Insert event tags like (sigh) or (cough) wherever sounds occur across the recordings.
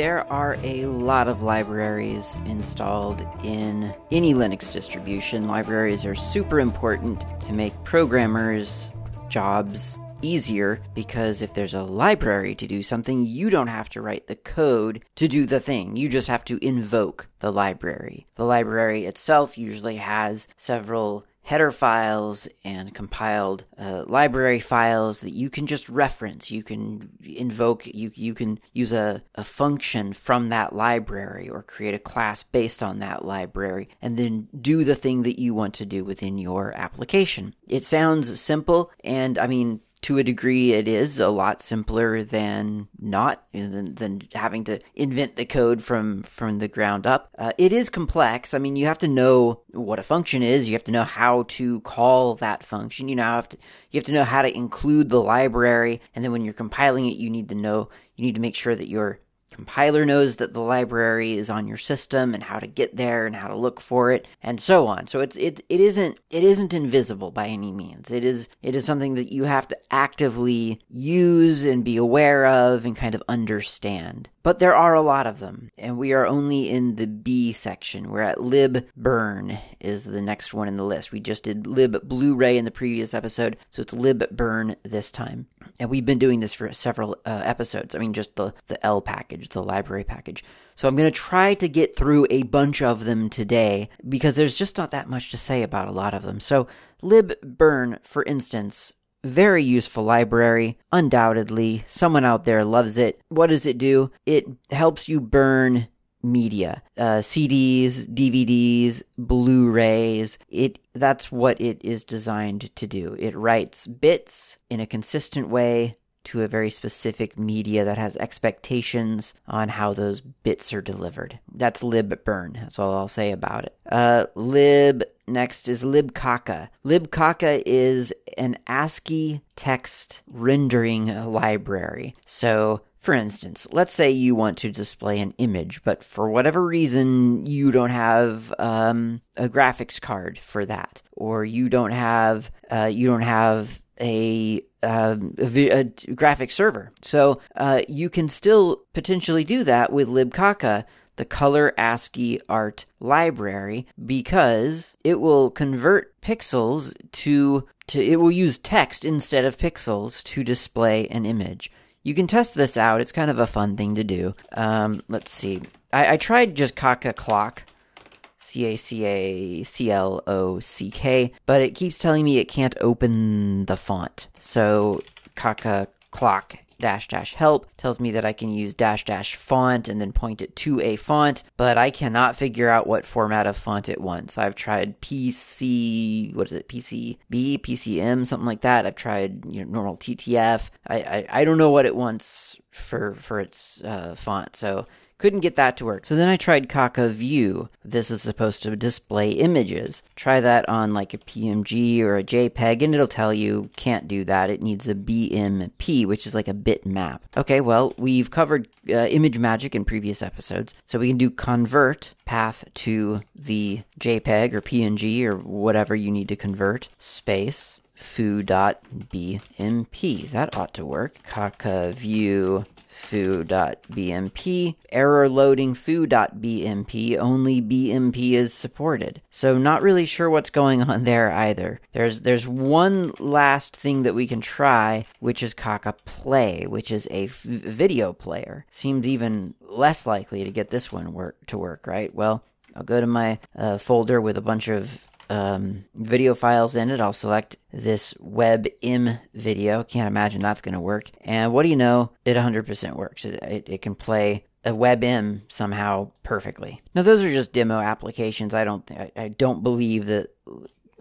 There are a lot of libraries installed in any Linux distribution. Libraries are super important to make programmers' jobs easier because if there's a library to do something, you don't have to write the code to do the thing. You just have to invoke the library. The library itself usually has several header files and compiled uh, library files that you can just reference. You can invoke, you, you can use a, a function from that library or create a class based on that library and then do the thing that you want to do within your application. It sounds simple, and I mean, to a degree, it is a lot simpler than not than, than having to invent the code from from the ground up. Uh, it is complex. I mean, you have to know what a function is. You have to know how to call that function. You know, have to you have to know how to include the library, and then when you're compiling it, you need to know you need to make sure that you're compiler knows that the library is on your system and how to get there and how to look for it and so on. So it's it it isn't it isn't invisible by any means. It is it is something that you have to actively use and be aware of and kind of understand. But there are a lot of them, and we are only in the B section. We're at libburn is the next one in the list. We just did lib Blu-ray in the previous episode, so it's libburn this time. And we've been doing this for several uh, episodes. I mean, just the the L package, the library package. So I'm going to try to get through a bunch of them today because there's just not that much to say about a lot of them. So libburn, for instance, very useful library, undoubtedly. Someone out there loves it. What does it do? It helps you burn media uh, cds dvds blu-rays it that's what it is designed to do it writes bits in a consistent way to a very specific media that has expectations on how those bits are delivered. That's libburn. That's all I'll say about it. Uh, lib next is libcaca. Libcaca is an ASCII text rendering library. So for instance, let's say you want to display an image, but for whatever reason you don't have um, a graphics card for that, or you don't have uh, you don't have a, uh, a, graphic server. So uh, you can still potentially do that with libcaca, the color ASCII art library, because it will convert pixels to to it will use text instead of pixels to display an image. You can test this out. It's kind of a fun thing to do. Um, let's see. I, I tried just Caca Clock, C A C A C L O C K, but it keeps telling me it can't open the font. So Caca Clock dash dash help tells me that I can use dash dash font and then point it to a font, but I cannot figure out what format of font it wants. I've tried PC, what is it, PCB, PCM, something like that. I've tried you know, normal TTF. I, I, I don't know what it wants for for its uh, font, so couldn't get that to work. So then I tried Caca View. This is supposed to display images. Try that on like a PNG or a JPEG, and it'll tell you can't do that. It needs a BMP, which is like a bitmap. Okay, well, we've covered uh, ImageMagick in previous episodes, so we can do convert path to the JPEG or PNG or whatever you need to convert, space foo.bmp. That ought to work. Caca view foo.bmp. Error loading foo.bmp. Only BMP is supported. So not really sure what's going on there either. There's there's one last thing that we can try, which is Caca Play, which is a f- video player. Seems even less likely to get this one work to work, right? Well, I'll go to my uh, folder with a bunch of um, video files in it. I'll select this WebM video. Can't imagine that's going to work. And what do you know? It 100% works. It, it, it can play a WebM somehow perfectly. Now those are just demo applications. I don't I, I don't believe that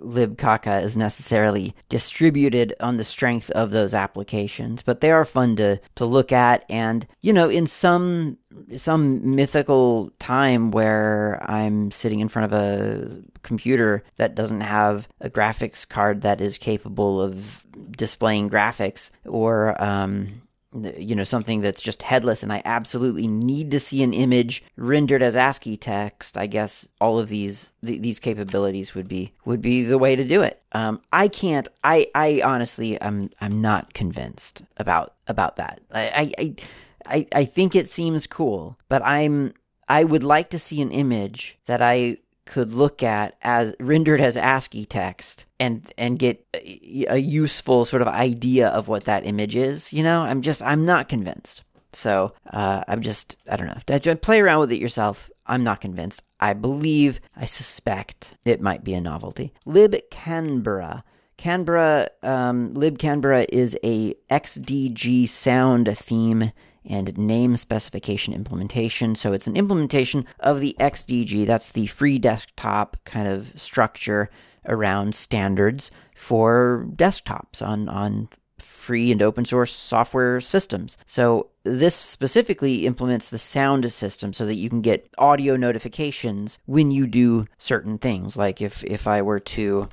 libcaca is necessarily distributed on the strength of those applications, but they are fun to to look at. And you know, in some some mythical time where I'm sitting in front of a computer that doesn't have a graphics card that is capable of displaying graphics, or um, you know something that's just headless and i absolutely need to see an image rendered as ascii text i guess all of these th- these capabilities would be would be the way to do it. Um, i can't i i honestly i'm i'm not convinced about about that. I i i, I think it seems cool but i'm i would like to see an image that i could look at as rendered as ASCII text and and get a, a, useful sort of idea of what that image is. You know, I'm just I'm not convinced. So uh, I'm just I don't know. Play around with it yourself. I'm not convinced. I believe, I suspect it might be a novelty. Lib Canberra. Canberra, um, Lib Canberra is a XDG sound theme and name specification implementation. So it's an implementation of the XDG, that's the free desktop kind of structure around standards for desktops on, on free and open source software systems. So this specifically implements the sound system so that you can get audio notifications when you do certain things. Like if, if I were to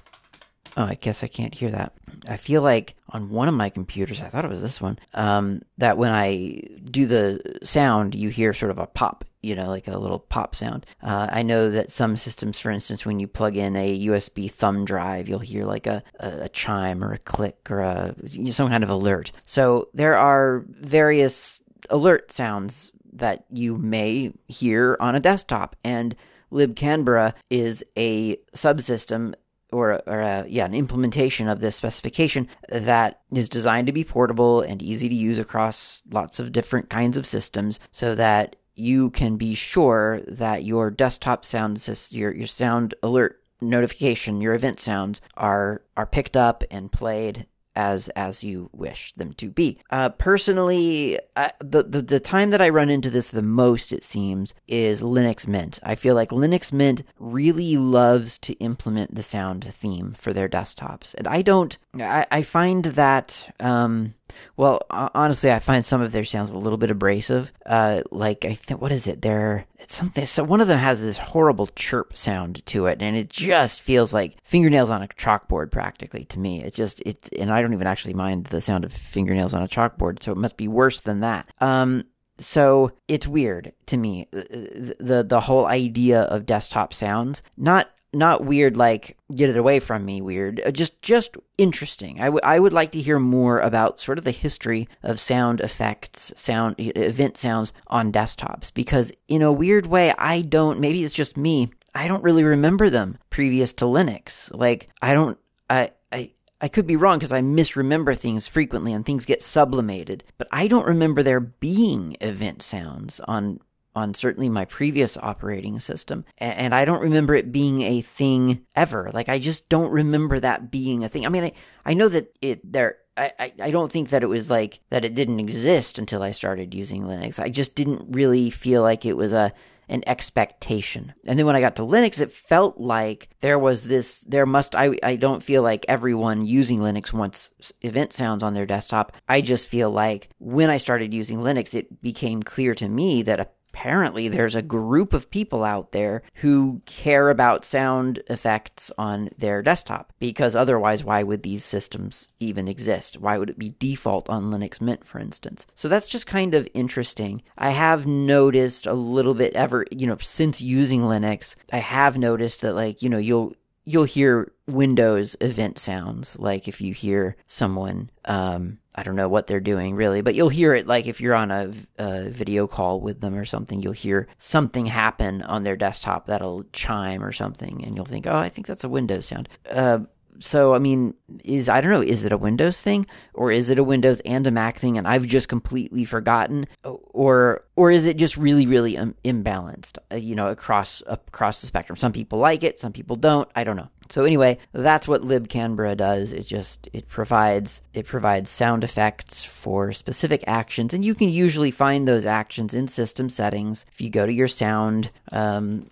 Oh, I guess I can't hear that. I feel like on one of my computers, I thought it was this one, um, that when I do the sound, you hear sort of a pop, you know, like a little pop sound. Uh, I know that some systems, for instance, when you plug in a USB thumb drive, you'll hear like a, a, chime or a click or a, some kind of alert. So there are various alert sounds that you may hear on a desktop. And libcanberra is a subsystem or, or a, yeah, an implementation of this specification that is designed to be portable and easy to use across lots of different kinds of systems so that you can be sure that your desktop sound system, your, your sound alert notification, your event sounds are are picked up and played as as you wish them to be. Uh, personally, the, the the time that I run into this the most, it seems, is Linux Mint. I feel like Linux Mint really loves to implement the sound theme for their desktops, and I don't. I, I find that. Um, well, honestly, I find some of their sounds a little bit abrasive. Uh, like I think, what is it? They're it's something. So one of them has this horrible chirp sound to it, and it just feels like fingernails on a chalkboard, practically to me. It just it, and I don't even actually mind the sound of fingernails on a chalkboard, so it must be worse than that. Um, so it's weird to me the, the the whole idea of desktop sounds not not weird like get it away from me weird uh, just just interesting. I, w- I would like to hear more about sort of the history of sound effects sound event sounds on desktops because in a weird way i don't maybe it's just me i don't really remember them previous to linux. Like i don't i i I could be wrong because I misremember things frequently and things get sublimated, but I don't remember there being event sounds on on certainly my previous operating system. And I don't remember it being a thing ever. Like, I just don't remember that being a thing. I mean, I, I know that it there. I, I don't think that it was like that it didn't exist until I started using Linux. I just didn't really feel like it was a an expectation. And then when I got to Linux, it felt like there was this, there must, I, I don't feel like everyone using Linux wants event sounds on their desktop. I just feel like when I started using Linux, it became clear to me that a apparently there's a group of people out there who care about sound effects on their desktop because otherwise why would these systems even exist? Why would it be default on linux mint for instance? So that's just kind of interesting. I have noticed a little bit ever you know since using linux i have noticed that like you know you'll you'll hear Windows event sounds, like if you hear someone, um, I don't know what they're doing really, but you'll hear it like if you're on a, a, video call with them or something, you'll hear something happen on their desktop that'll chime or something, and you'll think, oh, I think that's a Windows sound. Uh, so I mean, is I don't know, is it a Windows thing or is it a Windows and a Mac thing, and I've just completely forgotten, or or is it just really really um, imbalanced, uh, you know, across across the spectrum? Some people like it, some people don't. I don't know. So anyway, that's what libcanberra does. It just it provides it provides sound effects for specific actions, and you can usually find those actions in system settings. If you go to your sound, um,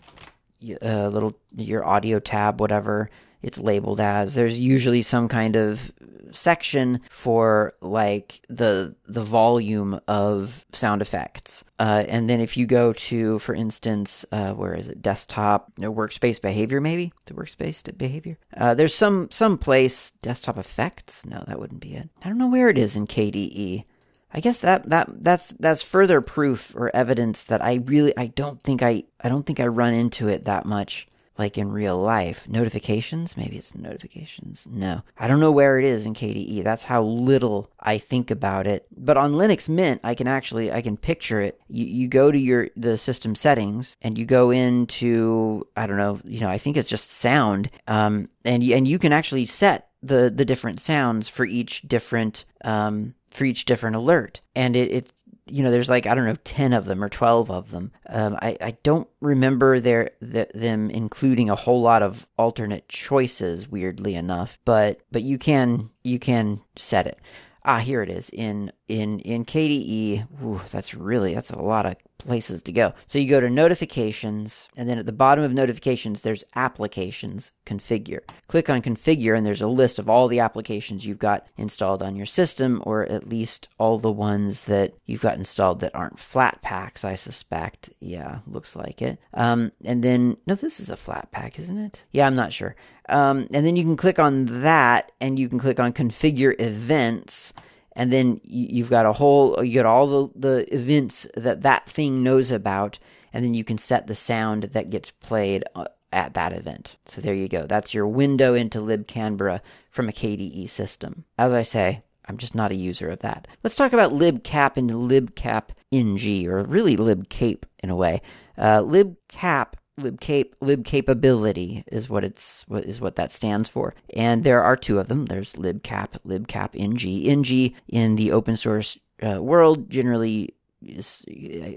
uh, little your audio tab, whatever it's labeled as. There's usually some kind of section for like the the volume of sound effects. Uh, and then if you go to, for instance, uh, where is it? Desktop, no, workspace behavior, maybe the workspace behavior. Uh, there's some some place desktop effects. No, that wouldn't be it. I don't know where it is in KDE. I guess that that that's that's further proof or evidence that I really I don't think I I don't think I run into it that much like in real life. Notifications? Maybe it's notifications. No. I don't know where it is in KDE. That's how little I think about it. But on Linux Mint, I can actually I can picture it. You you go to your the system settings and you go into I don't know, you know, I think it's just sound. Um and and you can actually set the the different sounds for each different um for each different alert. And it, it you know, there's like I don't know, ten of them or twelve of them. Um, I I don't remember their the, them including a whole lot of alternate choices. Weirdly enough, but but you can you can set it. Ah, here it is in in in KDE. Ooh, that's really that's a lot of places to go. So you go to notifications, and then at the bottom of notifications, there's applications configure. Click on configure, and there's a list of all the applications you've got installed on your system, or at least all the ones that you've got installed that aren't Flatpaks, I suspect. Yeah, looks like it. Um, and then no, this is a Flatpak, isn't it? Yeah, I'm not sure. Um, and then you can click on that, and you can click on configure events and then you've got a whole you got all the, the events that that thing knows about and then you can set the sound that gets played uh, at that event. So there you go. That's your window into libcanberra from a kde system. As i say i'm just not a user of that. Let's talk about libcap and libcap ng or really libcape in a way. Uh, libcap libcape libcapability is what it's what is what that stands for. And there are two of them. There's libcap libcap ng ng in the open source uh, world generally is,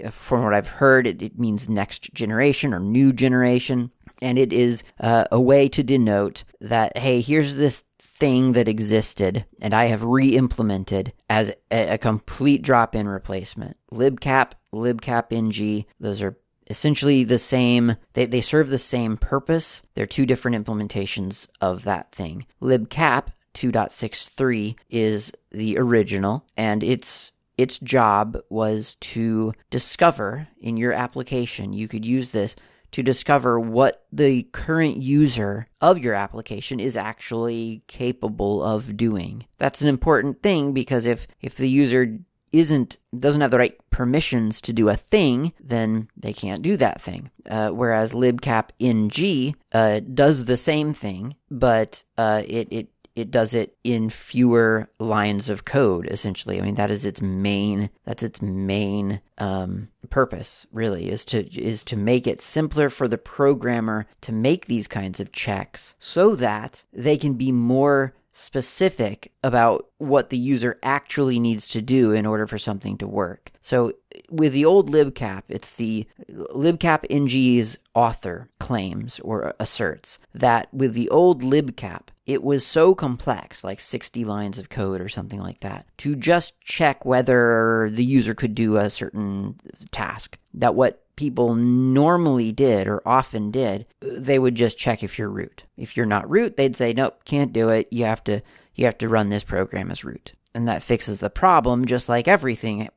uh, from what i've heard it, it, means next generation or new generation. And it is uh, a way to denote that hey here's this thing that existed and I have re implemented as a, a complete drop in replacement. libcap, libcap ng, those are essentially the same they, they serve the same purpose they're two different implementations of that thing libcap 2.63 is the original and its its job was to discover in your application you could use this to discover what the current user of your application is actually capable of doing. That's an important thing because if if the user isn't doesn't have the right permissions to do a thing, then they can't do that thing. Uh, whereas libcap ng uh, does the same thing, but uh, it it it does it in fewer lines of code. Essentially, I mean that is its main that's its main um, purpose. Really, is to is to make it simpler for the programmer to make these kinds of checks, so that they can be more specific about what the user actually needs to do in order for something to work. So with the old libcap, it's the libcap ng's author claims or asserts that with the old libcap, it was so complex, like 60 lines of code or something like that, to just check whether the user could do a certain task. That what people normally did or often did, they would just check if you're root. If you're not root, they'd say, nope, can't do it. You have to you have to run this program as root. And that fixes the problem, just like everything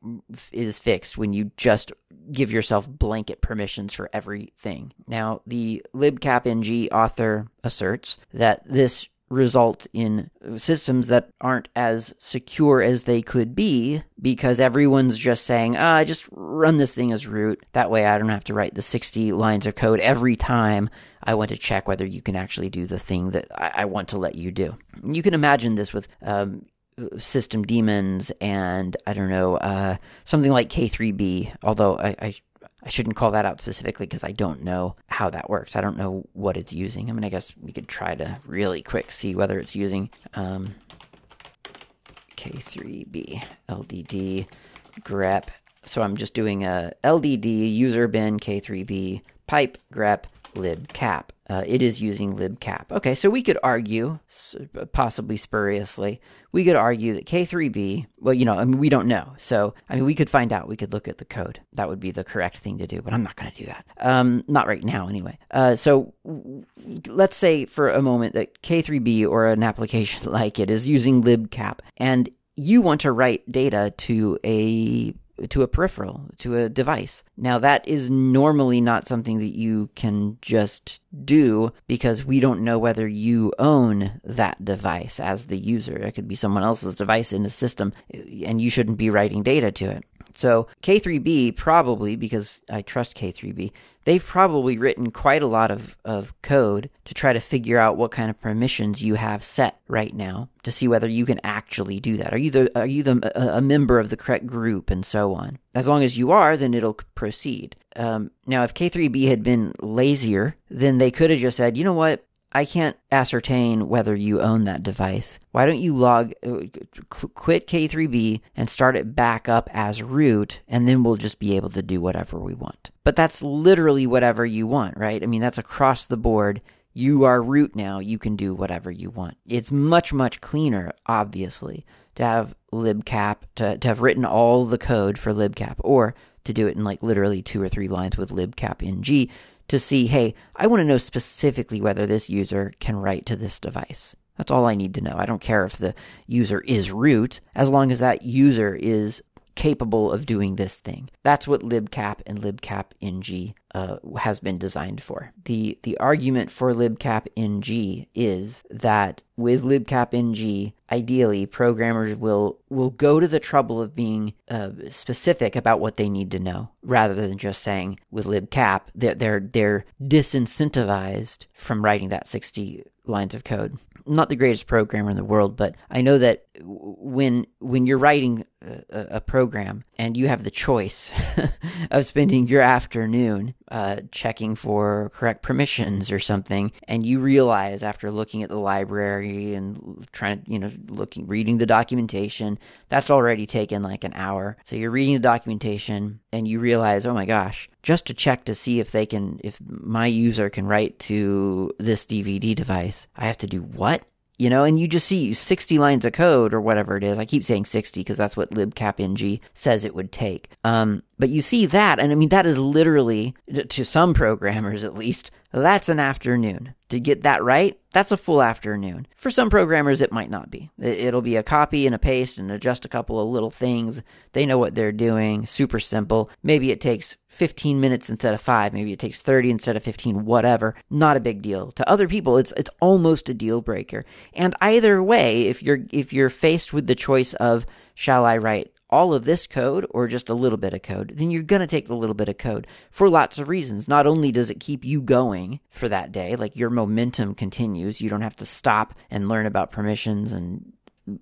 is fixed when you just give yourself blanket permissions for everything. Now, the libcapng author asserts that this result in systems that aren't as secure as they could be because everyone's just saying, ah, I just run this thing as root. That way I don't have to write the 60 lines of code every time I want to check whether you can actually do the thing that I, I want to let you do. You can imagine this with um, system daemons and I don't know, uh, something like K3B, although I, I I shouldn't call that out specifically because I don't know how that works. I don't know what it's using. I mean, I guess we could try to really quick see whether it's using um, K3B, LDD, grep. So I'm just doing a LDD user bin K3B pipe grep libcap. Uh, it is using libcap. Okay, so we could argue, possibly spuriously, we could argue that K3B, well, you know, I mean, we don't know. So, I mean, we could find out. We could look at the code. That would be the correct thing to do, but I'm not going to do that. Um, not right now, anyway. Uh, so, let's say for a moment that K3B or an application (laughs) like it is using libcap, and you want to write data to a to a peripheral, to a device. Now, that is normally not something that you can just do because we don't know whether you own that device as the user. It could be someone else's device in the system, and you shouldn't be writing data to it. So K3B probably, because I trust K3B, they've probably written quite a lot of, of code to try to figure out what kind of permissions you have set right now to see whether you can actually do that. Are you the are you the a, a member of the correct group and so on? As long as you are, then it'll proceed. Um, now, if K3B had been lazier, then they could have just said, you know what, I can't ascertain whether you own that device. Why don't you log, uh, quit K3B and start it back up as root, and then we'll just be able to do whatever we want. But that's literally whatever you want, right? I mean, that's across the board. You are root now. You can do whatever you want. It's much, much cleaner, obviously, to have libcap, to, to have written all the code for libcap, or to do it in like literally two or three lines with libcap ng to see, hey, I want to know specifically whether this user can write to this device. That's all I need to know. I don't care if the user is root, as long as that user is capable of doing this thing. That's what libcap and libcap ng uh, has been designed for. The the argument for libcap ng is that with libcap ng, ideally programmers will will go to the trouble of being uh, specific about what they need to know, rather than just saying with libcap they're they're, they're disincentivized from writing that sixty lines of code not the greatest programmer in the world, but I know that when when you're writing a, a program and you have the choice (laughs) of spending your afternoon uh, checking for correct permissions or something, and you realize after looking at the library and trying, to, you know, looking, reading the documentation, that's already taken like an hour. So you're reading the documentation and you realize, oh my gosh, just to check to see if they can, if my user can write to this DVD device, I have to do what? You know, and you just see 60 lines of code or whatever it is. I keep saying 60 because that's what libcapng says it would take. Um, but you see that, and I mean, that is literally, to some programmers at least, that's an afternoon. To get that right, that's a full afternoon. For some programmers, it might not be. It'll be a copy and a paste and adjust a couple of little things. They know what they're doing. Super simple. Maybe it takes 15 minutes instead of five. Maybe it takes 30 instead of 15. Whatever. Not a big deal. To other people, it's it's almost a deal breaker. And either way, if you're if you're faced with the choice of shall I write all of this code or just a little bit of code, then you're going to take the little bit of code for lots of reasons. Not only does it keep you going for that day, like your momentum continues, you don't have to stop and learn about permissions and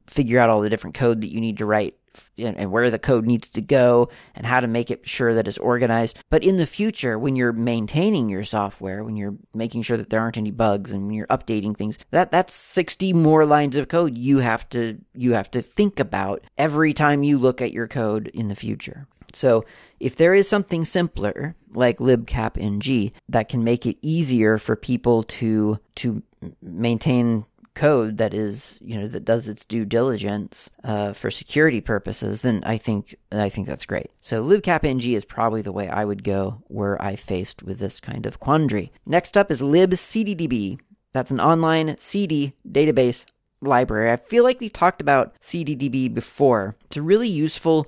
figure out all the different code that you need to write and where the code needs to go and how to make it sure that it's organized. But in the future, when you're maintaining your software, when you're making sure that there aren't any bugs and you're updating things, that that's 60 more lines of code you have to you have to think about every time you look at your code in the future. So, if there is something simpler like libcapng that can make it easier for people to to maintain code that is you know that does its due diligence uh, for security purposes, then I think I think that's great. So libcapng is probably the way I would go were I faced with this kind of quandary. Next up is libcddb. That's an online CD database library. I feel like we've talked about CDDB before. It's a really useful,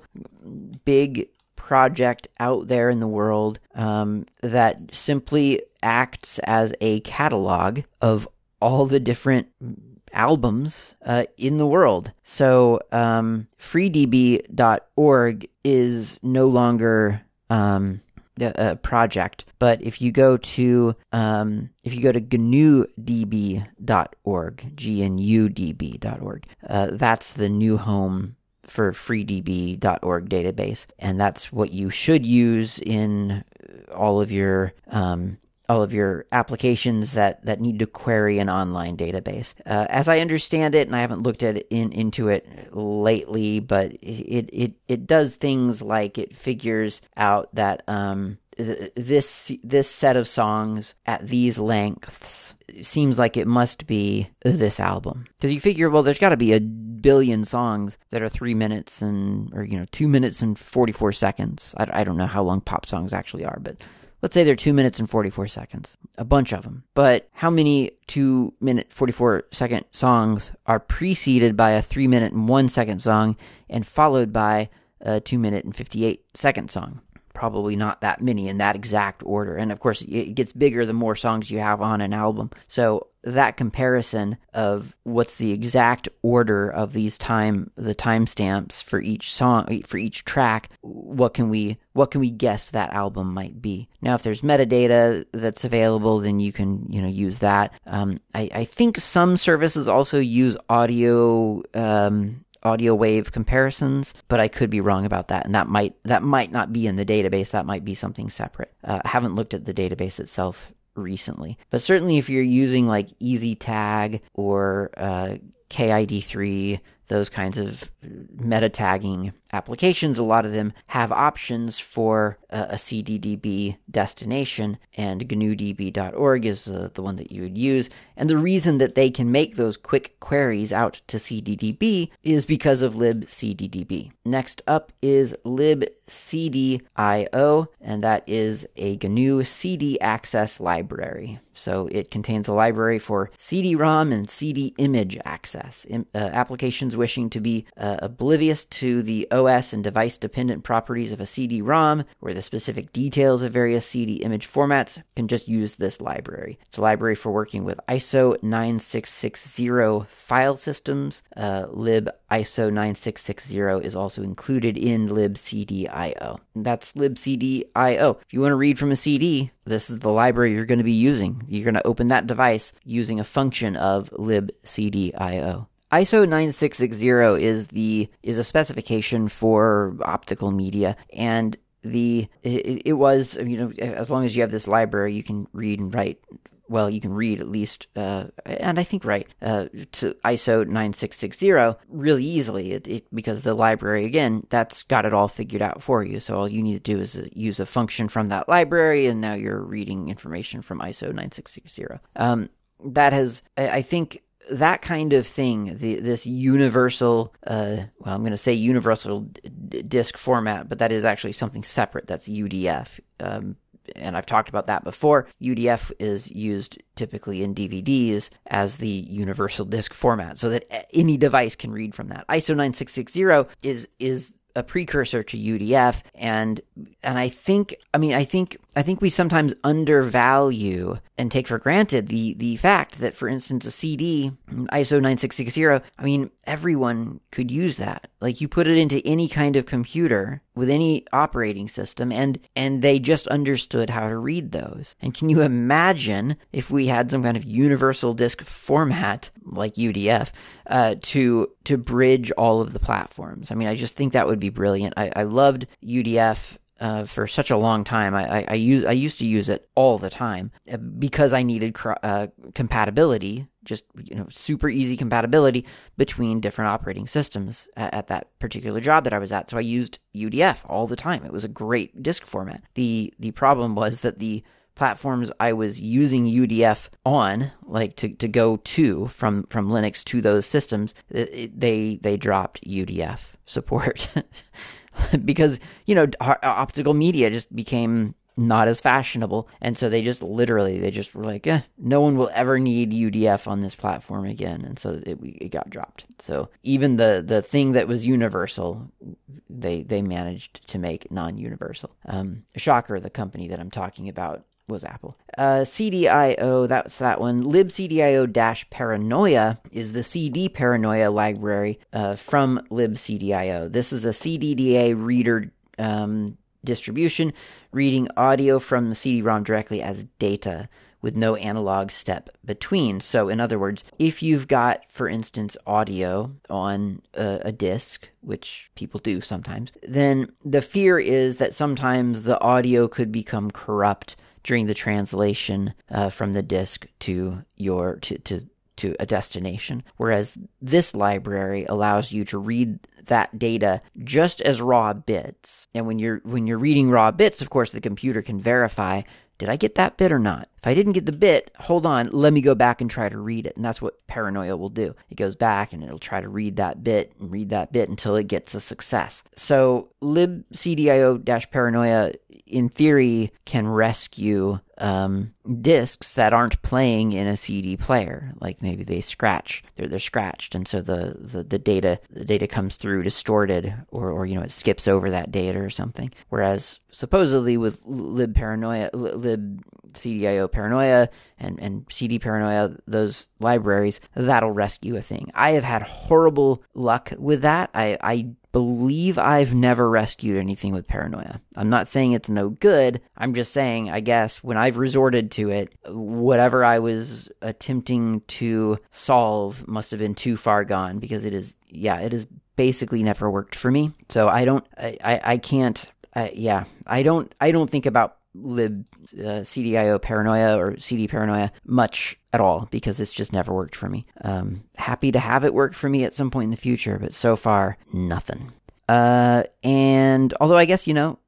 big project out there in the world um, that simply acts as a catalog of all the different albums uh, in the world. So um, freedb.org is no longer um, a, project, but if you go to um, if you go to gnudb.org, g-n-u-d-b.org, uh, that's the new home for freedb.org database, and that's what you should use in all of your um, all of your applications that, that need to query an online database. Uh, as I understand it, and I haven't looked at it in, into it lately, but it, it, it does things like it figures out that um, this this set of songs at these lengths seems like it must be this album because you figure well there's got to be a billion songs that are three minutes and or you know two minutes and 44 seconds I, I don't know how long pop songs actually are but let's say they're two minutes and 44 seconds a bunch of them but how many two minute 44 second songs are preceded by a three minute and one second song and followed by a two minute and 58 second song probably not that many in that exact order. And of course, it gets bigger the more songs you have on an album. So that comparison of what's the exact order of these time the timestamps for each song for each track what can we what can we guess that album might be now if there's metadata that's available then you can you know use that um, I, I think some services also use audio um, audio wave comparisons, but I could be wrong about that, and that might that might not be in the database. That might be something separate. Uh, I haven't looked at the database itself recently, but certainly if you're using like EasyTAG or uh, KID3 those kinds of meta tagging applications, a lot of them have options for a, a CDDB destination, and GNUDB.org is the, the one that you would use. And the reason that they can make those quick queries out to CDDB is because of libcddb. Next up is libcdio, and that is a GNU CD access library. So it contains a library for CD-ROM and CD image access. uh, applications wishing to be uh, oblivious to the OS and device dependent properties of a CD ROM or the specific details of various CD image formats can just use this library. It's a library for working with ISO 9660 file systems. Uh, lib ISO 9660 is also included in libcdio. That's libcdio. If you want to read from a CD, this is the library you're going to be using. You're going to open that device using a function of libcdio. ISO 9660 is the is a specification for optical media. And the it, it, was you know as long as you have this library you can read and write. Well you can read at least uh, and I think write uh, to ISO 9660 really easily. It, it, because the library again that's got it all figured out for you. So all you need to do is uh, use a function from that library and now you're reading information from ISO 9660 um, that has I think that kind of thing, the, this universal, uh, well, I'm going to say universal d- disk format, but that is actually something separate. That's UDF. Um, and I've talked about that before. UDF is used typically in DVDs as the universal disk format so that any device can read from that. ISO 9660 is is a precursor to UDF and and I think I mean I think I think we sometimes undervalue and take for granted the the fact that for instance a CD ISO 9660 I mean everyone could use that. Like you put it into any kind of computer with any operating system and and they just understood how to read those. And can you imagine if we had some kind of universal disk format like UDF uh, to to bridge all of the platforms? I mean I just think that would be brilliant. I, I loved UDF uh, for such a long time. I, I, I, use I used to use it all the time uh, because I needed cr- uh, compatibility, just you know, super easy compatibility between different operating systems at, at, that particular job that I was at. So I used UDF all the time. It was a great disk format. the The problem was that the platforms I was using UDF on, like to, to go to from from Linux to those systems, it, they they dropped UDF support. (laughs) (laughs) because you know optical media just became not as fashionable. And so they just literally they just were like eh, no one will ever need udf on this platform again. And so it, it got dropped. So even the the thing that was universal they they managed to make non-universal. Um shocker the company that i'm talking about was Apple. Uh, CDIO, that's that one. libcdio paranoia is the CD paranoia library uh, from libcdio. This is a CDDA reader um, distribution, reading audio from the CD-ROM directly as data with no analog step between. So, in other words, if you've got, for instance, audio on a, a, disk, which people do sometimes, then the fear is that sometimes the audio could become corrupt during the translation uh, from the disk to your to, to to a destination. Whereas this library allows you to read that data just as raw bits. And when you're when you're reading raw bits, of course the computer can verify did I get that bit or not? If I didn't get the bit, hold on, let me go back and try to read it. And that's what paranoia will do. It goes back and it'll try to read that bit and read that bit until it gets a success. So libcdio paranoia in theory can rescue um, discs that aren't playing in a CD player. Like maybe they scratch, they're they're scratched, and so the, the, the data the data comes through distorted, or or you know it skips over that data or something. Whereas supposedly with lib paranoia, lib CDIO paranoia and and CD paranoia, those libraries that'll rescue a thing. I have had horrible luck with that. I I believe I've never rescued anything with paranoia. I'm not saying it's no good. I'm just saying, I guess, when I've resorted to it, whatever I was attempting to solve must have been too far gone because it is, yeah, it has basically never worked for me. So I don't, I, I, I can't, yeah, I don't, I don't think about lib uh, CDIO paranoia or CD paranoia much at all because it's just never worked for me. Um, happy to have it work for me at some point in the future, but so far, nothing. Uh, and although I guess, you know,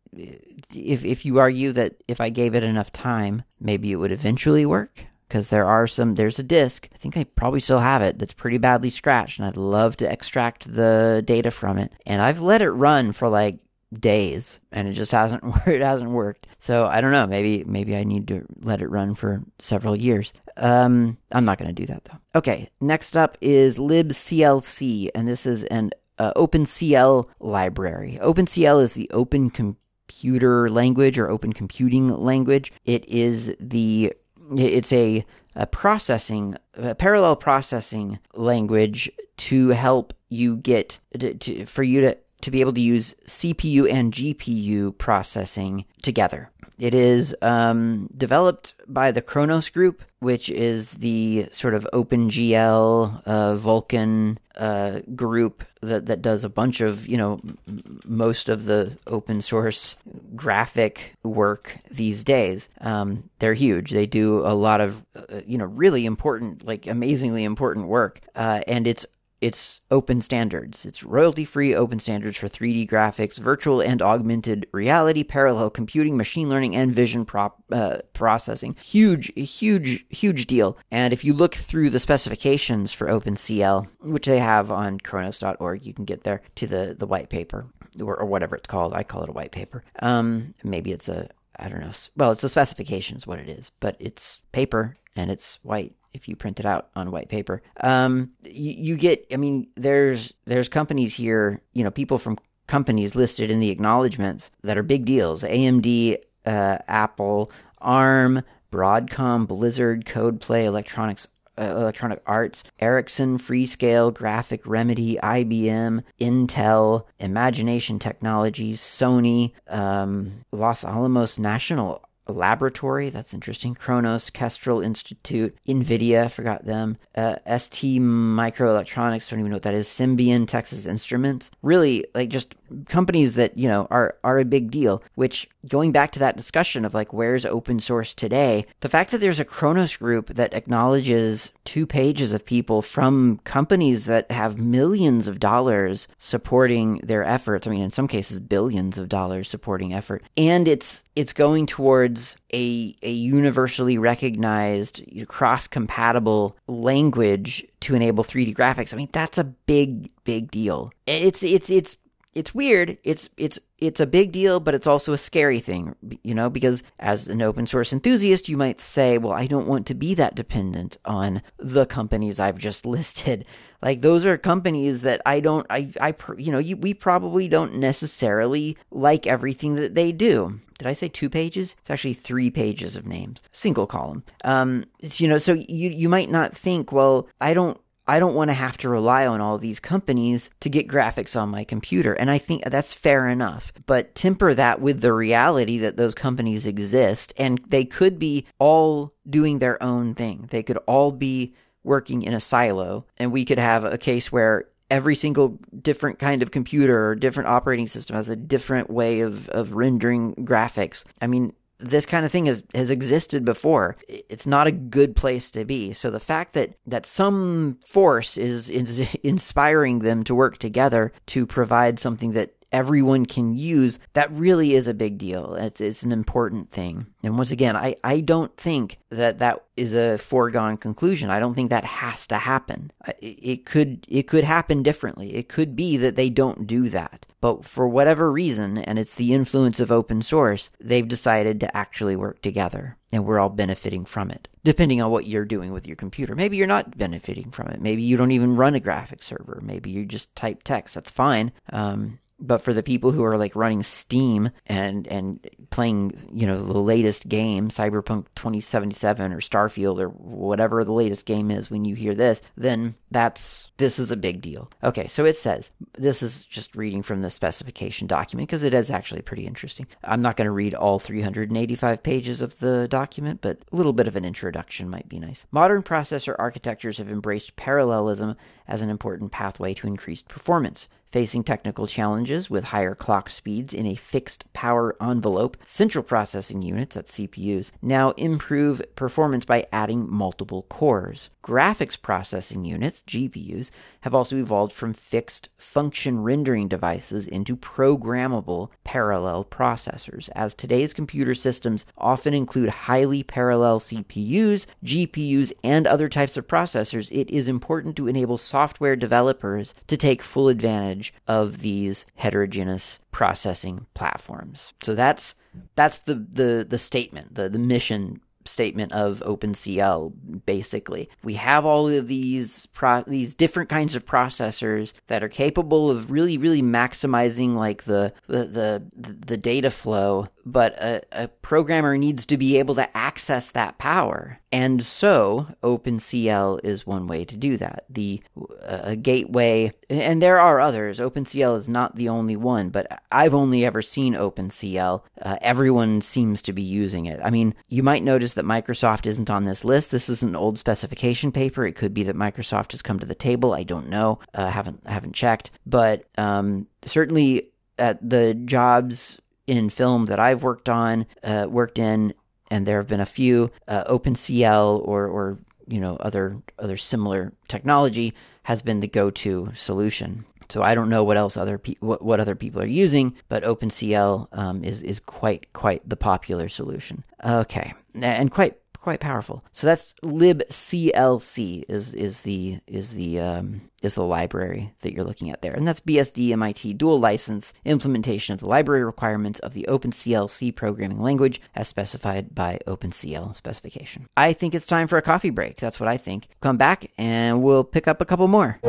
if, if you argue that if I gave it enough time, maybe it would eventually work. Because there are some, there's a disk, I think I probably still have it, that's pretty badly scratched, and I'd love to extract the data from it. And I've let it run for like days and it just hasn't (laughs) it hasn't worked. So i don't know. Maybe maybe i need to let it run for several years. Um i'm not going to do that though. Okay next up is libclc and this is an uh, OpenCL library. OpenCL is the open computer language or open computing language. It is the it's a, a processing a parallel processing language to help you get to, to, for you to to be able to use CPU and GPU processing together. It is um, developed by the Khronos Group, which is the sort of OpenGL uh, Vulkan uh, group that, that does a bunch of, you know, m- most of the open source graphic work these days. Um, they're huge. They do a lot of, uh, you know, really important, like amazingly important work. Uh, and it's it's open standards. It's royalty free open standards for 3D graphics, virtual and augmented reality, parallel computing, machine learning, and vision prop, uh, processing. Huge, huge, huge deal. And if you look through the specifications for OpenCL, which they have on khronos.org, you can get there to the, the white paper or, or whatever it's called. I call it a white paper. Um, maybe it's a, I don't know. Well, it's a specification is what it is, but it's paper and it's white if you print it out on white paper. Um, you, you get, I mean, there's there's companies here, you know, people from companies listed in the acknowledgments that are big deals: AMD, uh, Apple, ARM, Broadcom, Blizzard, CodePlay, Electronics. Uh, Electronic Arts, Ericsson, Freescale, Graphic Remedy, IBM, Intel, Imagination Technologies, Sony, um, Los Alamos National laboratory. That's interesting. Khronos, Kestrel Institute, NVIDIA, forgot them. Uh, ST Microelectronics, don't even know what that is. Symbian, Texas Instruments. Really, like just companies that, you know, are, are a big deal. Which, going back to that discussion of like where's open source today, the fact that there's a Khronos group that acknowledges two pages of people from companies that have millions of dollars supporting their efforts. I mean, in some cases, billions of dollars supporting effort. And it's it's going towards a, a universally recognized cross compatible language to enable 3D graphics. I mean, that's a big, big deal. It's, it's, it's, it's weird. It's, it's, it's a big deal, but it's also a scary thing, you know, because as an open source enthusiast, you might say, well, I don't want to be that dependent on the companies I've just (laughs) listed. Like those are companies that I don't, I, I, you know, you, we probably don't necessarily like everything that they do did I say two pages? It's actually three pages of names, single column. Um, you know, so you you might not think, well, I don't I don't want to have to rely on all these companies to get graphics on my computer. And I think that's fair enough. But temper that with the reality that those companies exist and they could be all doing their own thing. They could all be working in a silo. And we could have a case where every single different kind of computer or different operating system has a different way of, of rendering graphics. I mean, this kind of thing has, has existed before. It's not a good place to be. So the fact that, that some force is, is (laughs) inspiring them to work together to provide something that everyone can use, that really is a big deal. It's, it's an important thing. And once again, I, I don't think that that is a foregone conclusion. I don't think that has to happen. It, it could it could happen differently. It could be that they don't do that. But for whatever reason, and it's the influence of open source, they've decided to actually work together and we're all benefiting from it. Depending on what you're doing with your computer. Maybe you're not benefiting from it. Maybe you don't even run a graphics server. Maybe you just type text. That's fine. Um, but for the people who are like running Steam and and playing, you know, the latest game, Cyberpunk 2077 or Starfield or whatever the latest game is when you hear this, then that's this is a big deal. Okay, so it says this is just reading from the specification document because it is actually pretty interesting. I'm not going to read all 385 pages of the document, but a little bit of an introduction might be nice. Modern processor architectures have embraced parallelism as an important pathway to increased performance. Facing technical challenges with higher clock speeds in a fixed power envelope, central processing units, that's CPUs, now improve performance by adding multiple cores. Graphics processing units, GPUs, have also evolved from fixed function rendering devices into programmable parallel processors, as today's computer systems often include highly parallel CPUs, GPUs, and other types of processors. It is important to enable software developers to take full advantage of these heterogeneous processing platforms. So that's that's the the the statement, the the mission statement of OpenCL. Basically, we have all of these pro- these different kinds of processors that are capable of really, really maximizing like the the the, the data flow. But a, a programmer needs to be able to access that power, and so OpenCL is one way to do that. The uh, gateway, and there are others. OpenCL is not the only one, but I've only ever seen OpenCL. Uh, everyone seems to be using it. I mean, you might notice that Microsoft isn't on this list. This is an old specification paper. It could be that Microsoft has come to the table. I don't know. Uh, haven't haven't checked, but um, certainly at the jobs in film that I've worked on, uh, worked in, and there have been a few uh, OpenCL or or you know other other similar technology has been the go-to solution. So I don't know what else other pe- what, what other people are using, but OpenCL um, is is quite quite the popular solution. Okay, and quite quite powerful. So that's libclc is is the is the um, is the library that you're looking at there, and that's BSD MIT dual license implementation of the library requirements of the OpenCL programming language as specified by OpenCL specification. I think it's time for a coffee break. That's what I think. Come back and we'll pick up a couple more.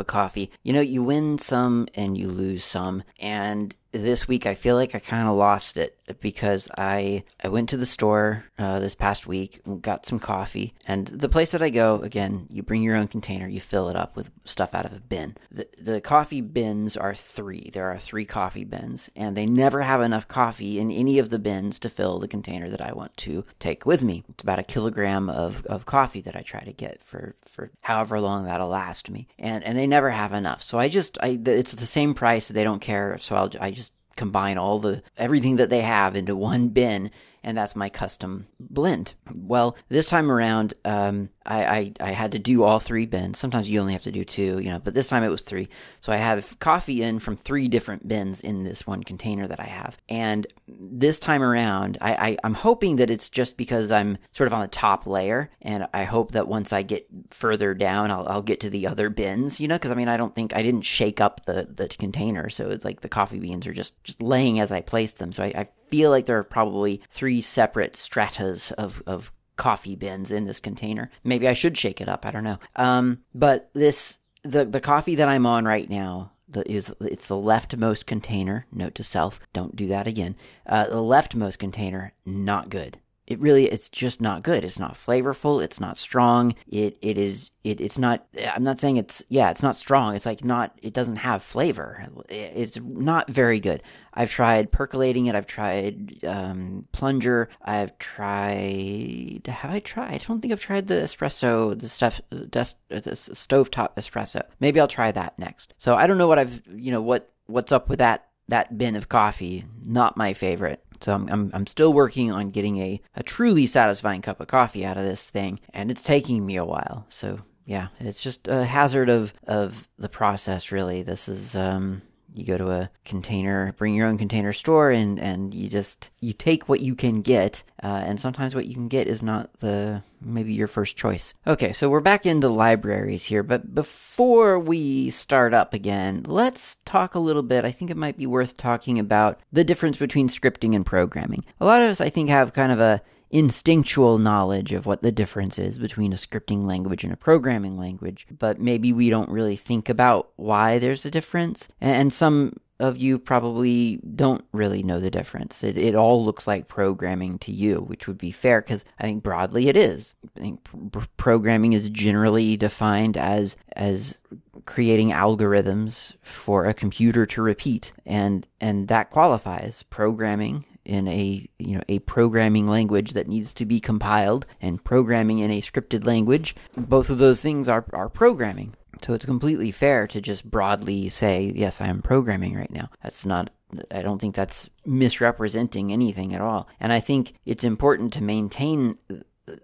Of coffee. You know, you win some and you lose some. And this week I feel like I kind of lost it because I I went to the store uh, this past week, and got some coffee, and the place that I go again, you bring your own container, you fill it up with stuff out of a bin. The the coffee bins are three. There are three coffee bins, and they never have enough coffee in any of the bins to fill the container that I want to take with me. It's about a kilogram of, of coffee that I try to get for for however long that'll last me, and and they never have enough. So I just I it's the same price. They don't care. So I'll I just combine all the everything that they have into one bin and that's my custom blend. Well, this time around, um, I, I, I, had to do all three bins. Sometimes you only have to do two, you know, but this time it was three. So I have coffee in from three different bins in this one container that I have. And this time around, I, I, I'm hoping that it's just because I'm sort of on the top layer, and I hope that once I get further down, I'll, I'll get to the other bins, you know, because I mean, I don't think I didn't shake up the, the container, so it's like the coffee beans are just, just laying as I placed them. So I, I feel like there are probably three separate stratas of, of coffee bins in this container. Maybe I should shake it up. I don't know. Um, but this the the coffee that I'm on right now the, is it's the leftmost container. Note to self: don't do that again. Uh, the leftmost container, not good it really it's just not good. It's not flavorful. It's not strong. It it is it, it's not i'm not saying it's yeah it's not strong. It's like not it doesn't have flavor. It's not very good. I've tried percolating it. I've tried um, plunger. I've tried have i tried? I don't think i've tried the espresso the stuff the, the stovetop espresso. Maybe i'll try that next. So i don't know what i've you know what what's up with that that bin of coffee. Not my favorite so I'm, I'm, I'm still working on getting a, a truly satisfying cup of coffee out of this thing, and it's taking me a while. So yeah, it's just a hazard of of the process. Really, this is um, you go to a container bring your own container store and and you just you take what you can get uh, and sometimes what you can get is not the maybe your first choice. Okay so we're back into libraries here but before we start up again let's talk a little bit. I think it might be worth talking about the difference between scripting and programming. A lot of us i think have kind of a instinctual knowledge of what the difference is between a scripting language and a programming language, but maybe we don't really think about why there's a difference. And some of you probably don't really know the difference. It, it all looks like programming to you, which would be fair because I think broadly it is. I think pr- programming is generally defined as as creating algorithms for a computer to repeat, and and that qualifies. Programming in a you know a programming language that needs to be compiled and programming in a scripted language both of those things are are programming so it's completely fair to just broadly say yes i am programming right now that's not I don't think that's misrepresenting anything at all. And I think it's important to maintain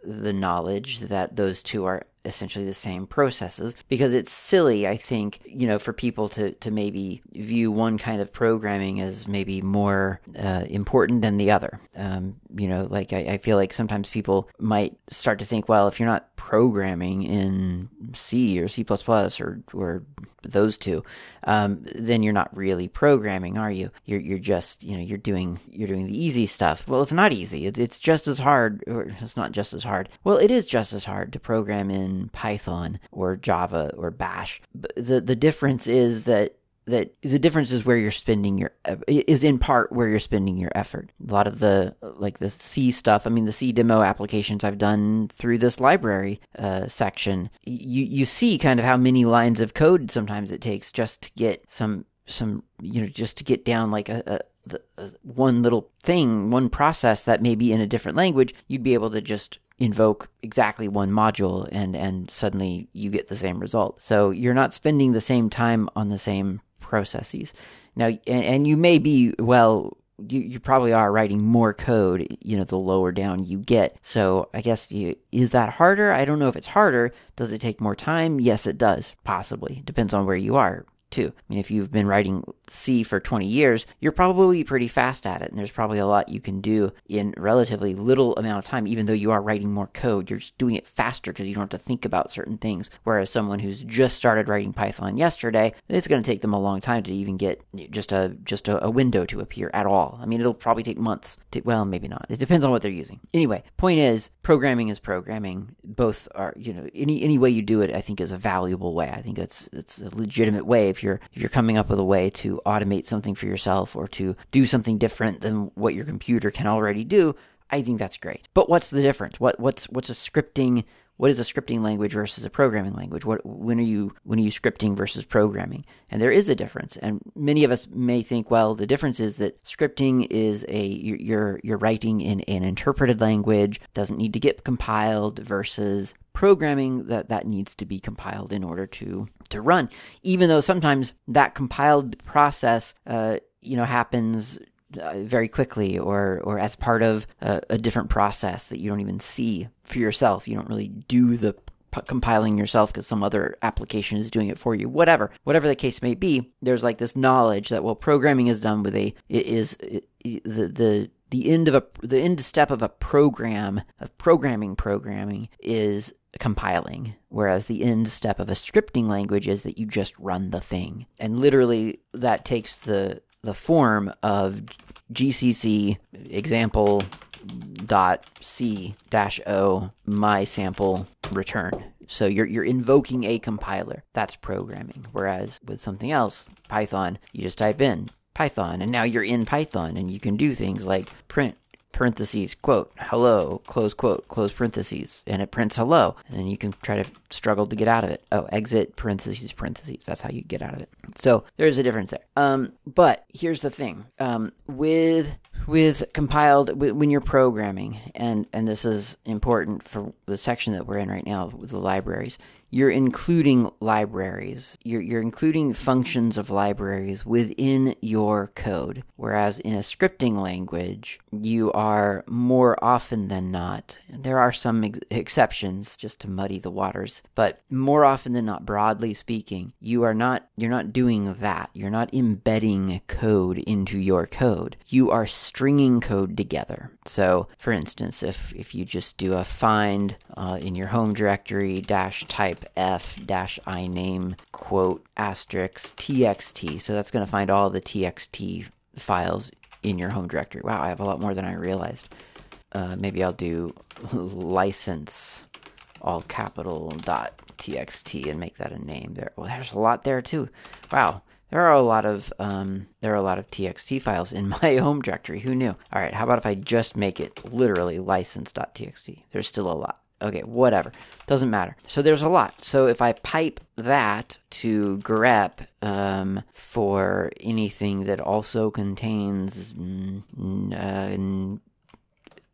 the knowledge that those two are essentially the same processes because it's silly i think you know for people to to maybe view one kind of programming as maybe more uh, important than the other. Um, you know like I, I, feel like sometimes people might start to think well if you're not programming in c or c++ or or those two um, then you're not really programming are you? You're you're just you know you're doing you're doing the easy stuff. Well it's not easy. It's, it's just as hard or it's not just as hard. Well it is just as hard to program in Python or Java or Bash. The the difference is that that the difference is where you're spending your is in part where you're spending your effort. A lot of the like the C stuff. I mean, the C demo applications I've done through this library uh, section. You you see kind of how many lines of code sometimes it takes just to get some some you know just to get down like a, a the, uh, one little thing, one process that may be in a different language, you'd be able to just invoke exactly one module and and suddenly you get the same result. So you're not spending the same time on the same processes. Now and, and you may be well you, you probably are writing more code you know the lower down you get. So i guess you, is that harder? I don't know if it's harder. Does it take more time? Yes it does possibly. Depends on where you are too. I mean, if you've been writing C for 20 years, you're probably pretty fast at it, and there's probably a lot you can do in relatively little amount of time, even though you are writing more code. You're just doing it faster because you don't have to think about certain things. Whereas someone who's just started writing Python yesterday, it's going to take them a long time to even get just a just a, a window to appear at all. I mean, it'll probably take months. To, well, maybe not. It depends on what they're using. Anyway, point is, programming is programming. Both are, you know, any any way you do it, I think is a valuable way. I think it's it's a legitimate way if you're if you're coming up with a way to automate something for yourself or to do something different than what your computer can already do, I think that's great. But what's the difference? What what's what's a scripting what is a scripting language versus a programming language? What when are you when are you scripting versus programming? And there is a difference. And many of us may think, well, the difference is that scripting is a you're you're writing in an interpreted language, doesn't need to get compiled versus programming that that needs to be compiled in order to to run. Even though sometimes that compiled process, uh, you know, happens uh, very quickly or or as part of a, a, different process that you don't even see for yourself. You don't really do the p- compiling yourself because some other application is doing it for you. Whatever, whatever the case may be, there's like this knowledge that well, programming is done with a it is it, the the the end of a the end step of a program of programming programming is compiling, whereas the end step of a scripting language is that you just run the thing. And literally, that takes the the form of GCC example dot c dash o my sample return So you're you're invoking a compiler. That's programming. Whereas with something else, Python, you just type in Python, and now you're in Python, and you can do things like print parentheses, quote, hello, close quote, close parentheses, and it prints hello. And you can try to struggle to get out of it. Oh, exit parentheses, parentheses. That's how you get out of it. So there's a difference there. Um, but here's the thing. Um, with with compiled when you're programming and and this is important for the section that we're in right now with the libraries you're including libraries. You're, you're including functions of libraries within your code. Whereas in a scripting language, you are more often than not, there are some ex- exceptions just to muddy the waters, but more often than not, broadly speaking, you are not, you're not doing that. You're not embedding code into your code. You are stringing code together. So for instance, if, if you just do a find uh, in your home directory dash type f dash iname quote asterisk txt. So that's going to find all the txt files in your home directory. Wow, I have a lot more than I realized. Uh, maybe I'll do license all capital dot txt and make that a name there. Well, there's a lot there too. Wow, there are a lot of um, there are a lot of txt files in (laughs) my home directory. Who knew? All right, how about if I just make it literally license.txt? There's still a lot. Okay, whatever. Doesn't matter. So there's a lot. So if I pipe that to grep um, for anything that also contains mm, uh,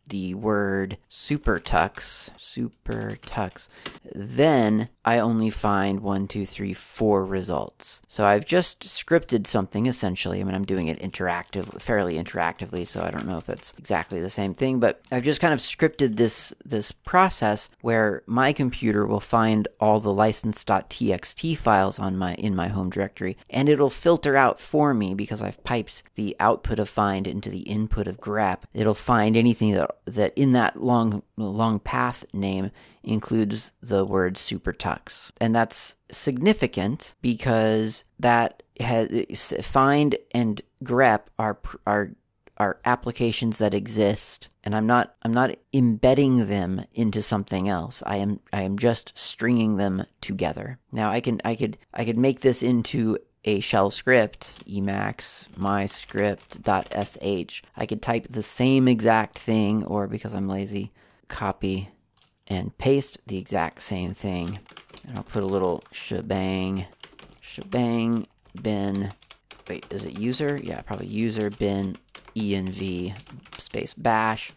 the word supertux, supertux, then I only find one, two, three, four results. So I've just scripted something essentially. I mean, I'm doing it interactive, fairly interactively, so I don't know if it's exactly the same thing, but I've just kind of scripted this this process where my computer will find all the license.txt files on my in my home directory, and it'll filter out for me because I've piped the output of find into the input of grep. It'll find anything that that in that long long path name includes the word supertux. And that's significant because that has find and grep are are are applications that exist and I'm not I'm not embedding them into something else. I am I am just stringing them together. Now I can I could I could make this into a shell script, emacs my myscript.sh. I could type the same exact thing, or because I'm lazy, copy and paste the exact same thing. And I'll put a little shebang, shebang bin. Wait, is it user? Yeah, probably user bin env space bash.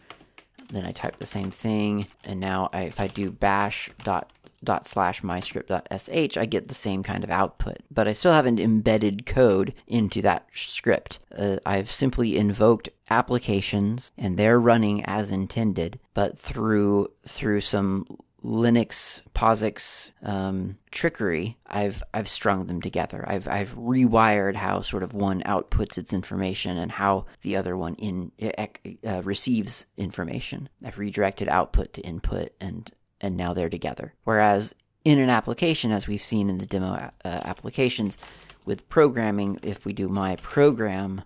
Then I type the same thing, and now I, if I do bash dot dot slash myscript.sh, I get the same kind of output. But I still haven't embedded code into that script. Uh, I've simply invoked applications and they're running as intended, but through through some Linux POSIX um, trickery, I've I've strung them together. I've I've rewired how sort of one outputs its information and how the other one in uh, receives information. I've redirected output to input and and now they're together. Whereas in an application, as we've seen in the demo uh, applications, with programming, if we do my program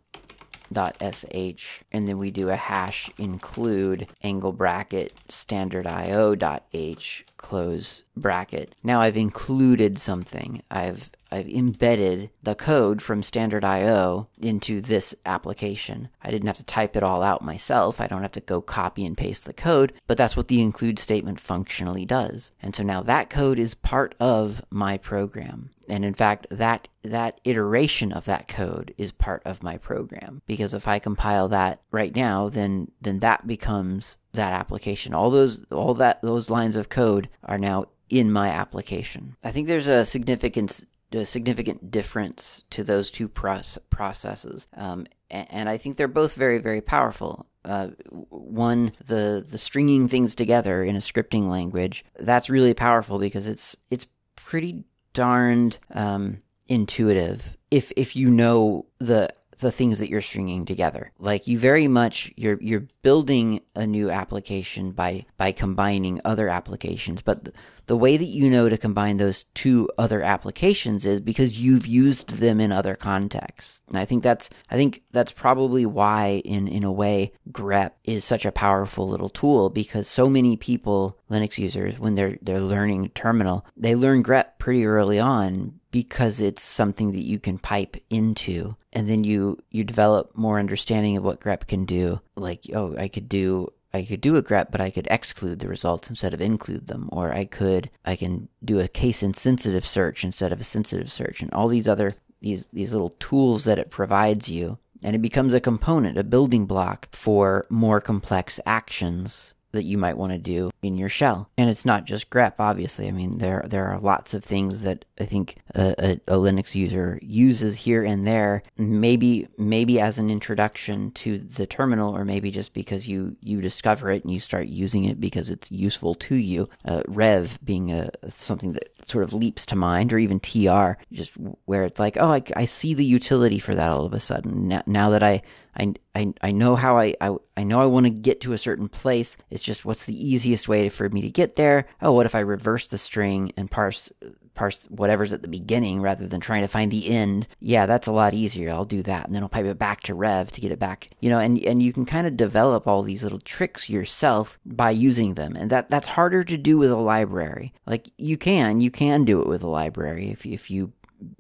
dot sh and then we do a hash include angle bracket standard io dot h close bracket. Now I've included something. I've I've embedded the code from standard IO into this application. I didn't have to type it all out myself. I don't have to go copy and paste the code, but that's what the include statement functionally does. And so now that code is part of my program. And in fact, that that iteration of that code is part of my program because if I compile that right now, then then that becomes that application. All those all that those lines of code are now in my application. I think there's a significant a significant difference to those two processes, um, and, and, I think they're both very very powerful. Uh, one, the the stringing things together in a scripting language, that's really powerful because it's it's pretty darned um, intuitive if if you know the the things that you're stringing together. Like you very much you're you're building a new application by by combining other applications. But th- the way that you know to combine those two other applications is because you've used them in other contexts. And I think that's I think that's probably why in in a way grep is such a powerful little tool because so many people Linux users when they're they're learning terminal, they learn grep pretty early on because it's something that you can pipe into. And then you you develop more understanding of what grep can do. Like oh i could do I could do a grep, but I could exclude the results instead of include them, or I could I can do a case insensitive search instead of a sensitive search, and all these other these these little tools that it provides you, and it becomes a component, a building block for more complex actions that you might want to do in your shell. And it's not just grep, obviously. I mean, there there are lots of things that I think a, a, a, Linux user uses here and there. Maybe maybe as an introduction to the terminal, or maybe just because you you discover it and you start using it because it's useful to you. Uh, Rev being a something that sort of leaps to mind, or even TR, just where it's like, oh, I, I see the utility for that all of a sudden. Now, now that I I, I, I know how I, I, I know I want to get to a certain place. It's just what's the easiest way for me to get there? Oh, what if I reverse the string and parse parse whatever's at the beginning rather than trying to find the end. Yeah, that's a lot easier. I'll do that. And then I'll pipe it back to Rev to get it back. You know, and, and you can kind of develop all these little tricks yourself by using them. And that, that's harder to do with a library. Like you can, you can do it with a library if, if you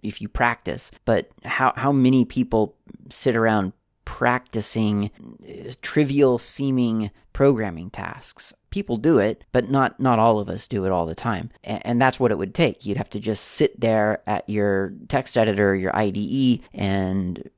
if you practice. But how how many people sit around practicing uh, trivial seeming programming tasks. People do it, but not not all of us do it all the time. And, and, that's what it would take. You'd have to just sit there at your text editor, your IDE, and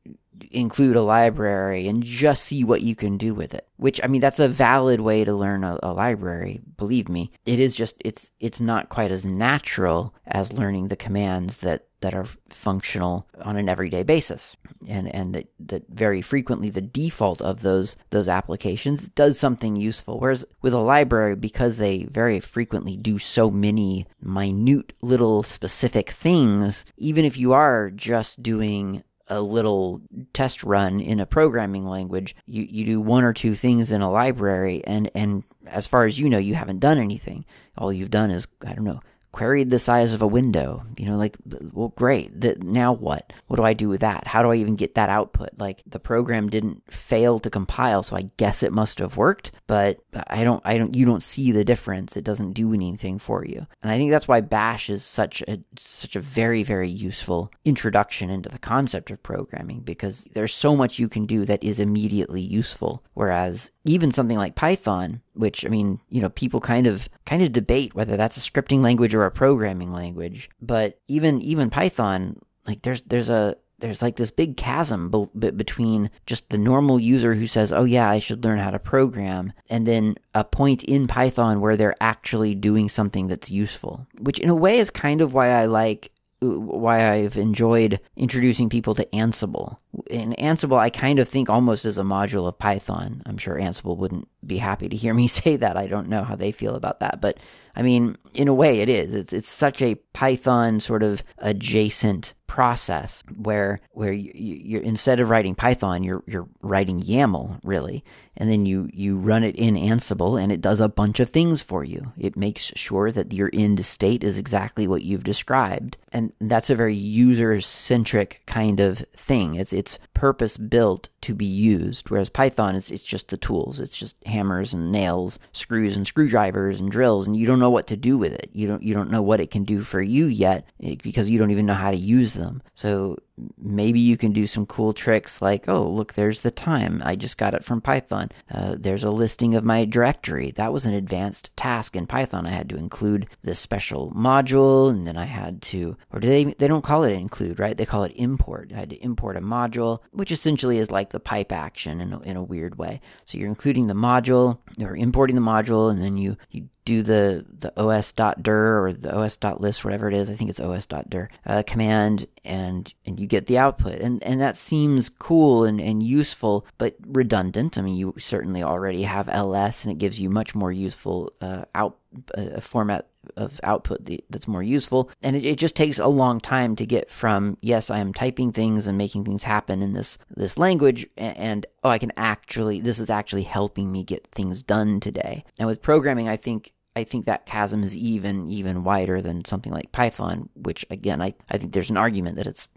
include a library and just see what you can do with it. Which I mean that's a valid way to learn a, a, library, believe me. It is just it's it's not quite as natural as learning the commands that that are functional on an everyday basis. And and that, that very frequently the default of those those applications does something useful. Whereas with a library, because they very frequently do so many minute little specific things, even if you are just doing a little test run in a programming language, you, you do one or two things in a library, and, and as far as you know, you haven't done anything. All you've done is, I don't know, queried the size of a window. You know, like, well, great. The, now what? What do I do with that? How do I even get that output? Like, the program didn't fail to compile, so I guess it must have worked. But I don't, I don't, you don't see the difference. It doesn't do anything for you. And I think that's why Bash is such a, such a very, very useful introduction into the concept of programming because there's so much you can do that is immediately useful. Whereas even something like Python, which I mean, you know, people kind of kind of debate whether that's a scripting language or a programming language. But even even Python, like there's there's a there's like this big chasm be- between just the normal user who says, "Oh yeah, I should learn how to program," and then a point in Python where they're actually doing something that's useful. Which in a way is kind of why I like why I've enjoyed introducing people to Ansible. In Ansible, I kind of think almost as a module of Python. I'm sure Ansible wouldn't be happy to hear (laughs) me say that. I don't know how they feel about that, but I mean, in a way, it is. It's it's such a Python sort of adjacent process where where you, you, are instead of writing Python, you're you're writing YAML really, and then you you run it in Ansible, and it does a bunch of things for you. It makes sure that your end state is exactly what you've described, and that's a very user centric kind of thing. It's it's purpose built to be used, whereas Python is it's just the tools. It's just hammers and nails, screws and screwdrivers and drills, and you don't know what to do with it. You don't you don't know what it can do for you yet eh, because you don't even know how to use them. So maybe you can do some cool tricks like, oh, look, there's the time. I just got it from Python. Uh, there's a listing of my directory. That was an advanced task in Python. I had to include this special module, and then I had to, or do they, they don't call it include, right? They call it import. I had to import a module, which essentially is like the pipe action in a, in a weird way. So you're including the module, or importing the module, and then you, you do the, the os.dir or the os.list, whatever it is. I think it's os.dir uh, command, and, and you get the output. And, and that seems cool and, and useful, but redundant. I mean, you certainly already have ls, and it gives you much more useful uh, out a format of output that's more useful. And it, it, just takes a long time to get from yes, I am typing things and making things happen in this this language, and, and oh, I can actually this is actually helping me get things done today. And with programming, I think I think that chasm is even even wider than something like Python, which again I, I think there's an argument that it's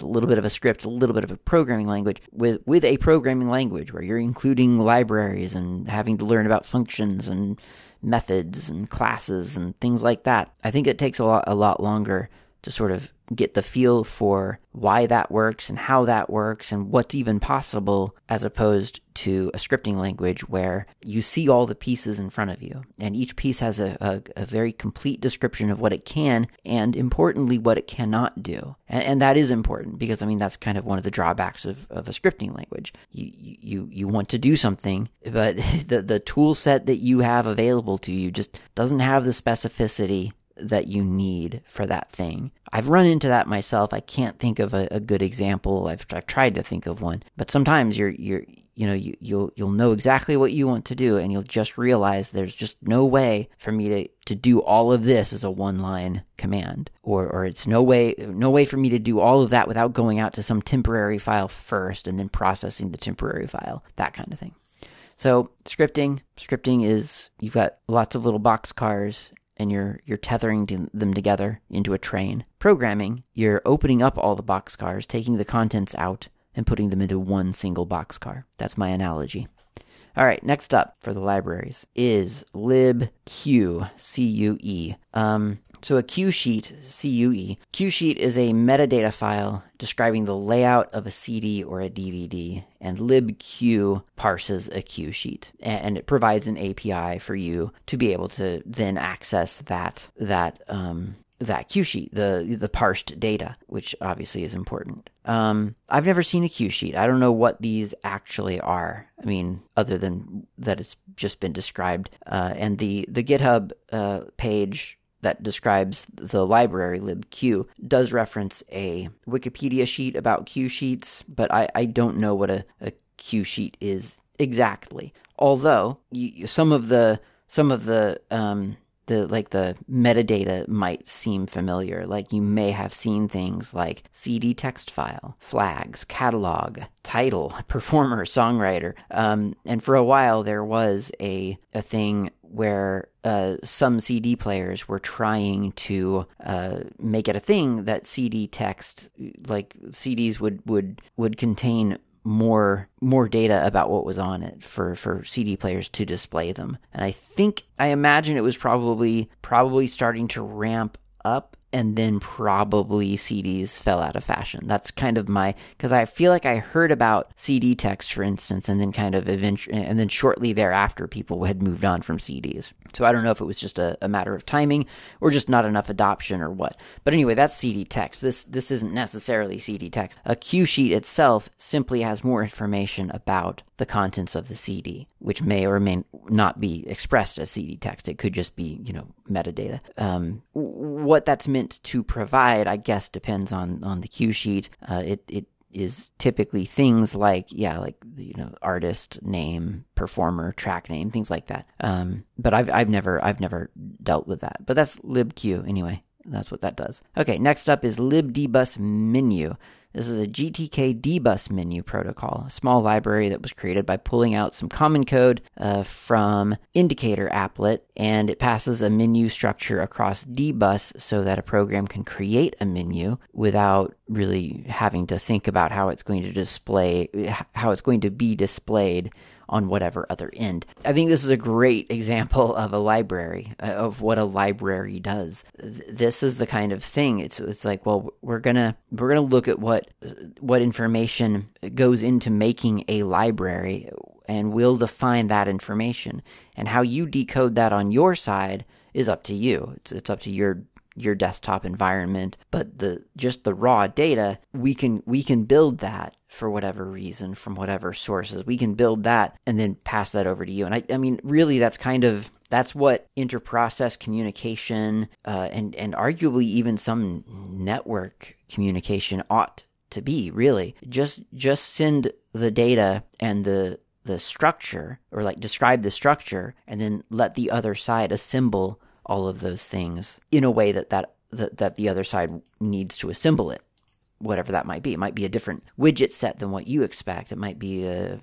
a little bit of a script, a little bit of a programming language. With with a programming language where you're including libraries and having to learn about functions and methods and classes and things like that. I think it takes a lot a lot longer to sort of get the feel for why that works and how that works and what's even possible as opposed to a scripting language where you see all the pieces in front of you. And each piece has a, a, a very complete description of what it can and importantly what it cannot do. And, and, that is important because i mean that's kind of one of the drawbacks of, of a scripting language. You, you you want to do something but (laughs) the, the tool set that you have available to you just doesn't have the specificity that you need for that thing. I've run into that myself. I can't think of a, a, good example. I've, I've tried to think of one, but sometimes you're you're you know you, you'll you'll know exactly what you want to do, and you'll just realize there's just no way for me to to do all of this as a one line command, or or it's no way no way for me to do all of that without going out to some temporary file first and then processing the temporary file. That kind of thing. So scripting, scripting is you've got lots of little box cars and you're you're tethering them together into a train. Programming, you're opening up all the boxcars, taking the contents out, and putting them into one single boxcar. That's my analogy. All right, next up for the libraries is libcue, C-U-E. Um, so a cue sheet, CUE, Q sheet is a metadata file describing the layout of a CD or a DVD, and libcue parses a cue sheet, and it provides an API for you to be able to then access that that um, that cue sheet, the the parsed data, which obviously is important. Um, I've never seen a cue sheet. I don't know what these actually are. I mean, other than that, it's just been described. Uh, and the the GitHub uh, page that describes the library libcue does reference a Wikipedia sheet about cue sheets, but I, I don't know what a, a cue sheet is exactly. Although some of the some of the um, the like the metadata might seem familiar. Like you may have seen things like CD text file, flags, catalog, title, (laughs) performer, songwriter. Um, and for a while there was a a thing where uh, some CD players were trying to uh, make it a thing that CD text, like CDs would would would contain more more data about what was on it for for CD players to display them. And I think I imagine it was probably probably starting to ramp up and then probably CDs fell out of fashion. That's kind of my because I feel like I heard about CD text, for instance, and then kind of eventually, and then shortly thereafter, people had moved on from CDs. So I don't know if it was just a, a, matter of timing or just not enough adoption or what. But anyway, that's CD text. This this isn't necessarily CD text. A cue sheet itself simply has more information about the contents of the CD, which may or may not be expressed as CD text. It could just be you know metadata. Um, what that's meant to provide, I guess, depends on on the cue sheet. Uh, it it is typically things like yeah like you know artist name performer track name things like that um, but i've i've never i've never dealt with that but that's libcue anyway that's what that does okay next up is libdbusmenu this is a GTK dbus menu protocol, a small library that was created by pulling out some common code uh, from Indicator applet, and it passes a menu structure across dbus so that a program can create a menu without really having to think about how it's going to display, how it's going to be displayed on whatever other end. I think this is a great example (laughs) of a library, uh, of what a library does. This is the kind of thing. It's it's like, well, we're gonna we're gonna look at what what information goes into making a library, and we'll define that information. And how you decode that on your side is up to you. It's it's up to your your desktop environment but the just the raw data we can we can build that for whatever reason from whatever sources. We can build that and then pass that over to you. And i, I mean really that's kind of that's what interprocess communication uh, and and arguably even some network communication ought to be really. Just just send the data and the the structure or like describe the structure and then let the other side assemble all of those things in a way that that that, that the other side needs to assemble it whatever that might be. It might be a different widget set than what you expect. It might be a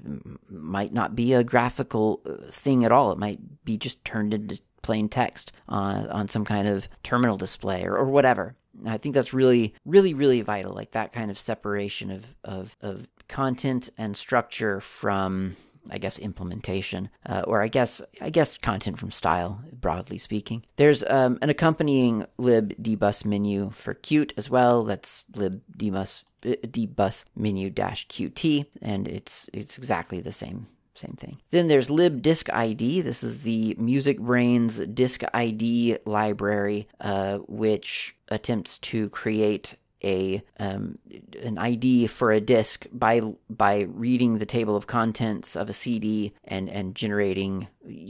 might not be a graphical uh, thing at all. It might be just turned into plain text on on some kind of terminal display or, or whatever. I think that's really, really, really vital. Like that kind of separation of of, of content and structure from I guess implementation, uh, or I guess I guess content from style, broadly speaking. There's um, an accompanying libdbusmenu for Qt as well. That's libdbus uh, dbus menu dash qt, and it's it's exactly the same same thing. Then there's libdiscid. This is the MusicBrainz disk ID library, uh, which attempts to create a um, an ID for a disk by by reading the table of contents of a CD and and generating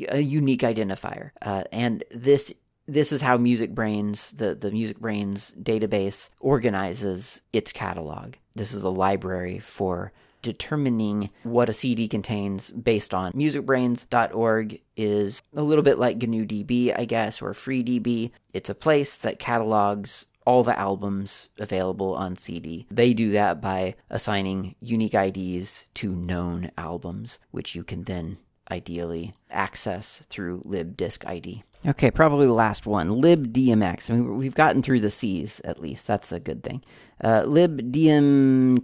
a unique identifier. Uh, and this this is how MusicBrainz the the MusicBrainz database organizes its catalog. This is a library for determining what a CD contains based on musicbrainz.org is a little bit like GNU DB, I guess, or FreeDB. It's a place that catalogs all the albums available on CD. They do that by assigning unique IDs to known albums, which you can then ideally access through libdiscid. Okay, probably the last one, libdmx. I mean, we've gotten through the C's at least. That's a good thing. Uh, libdmtx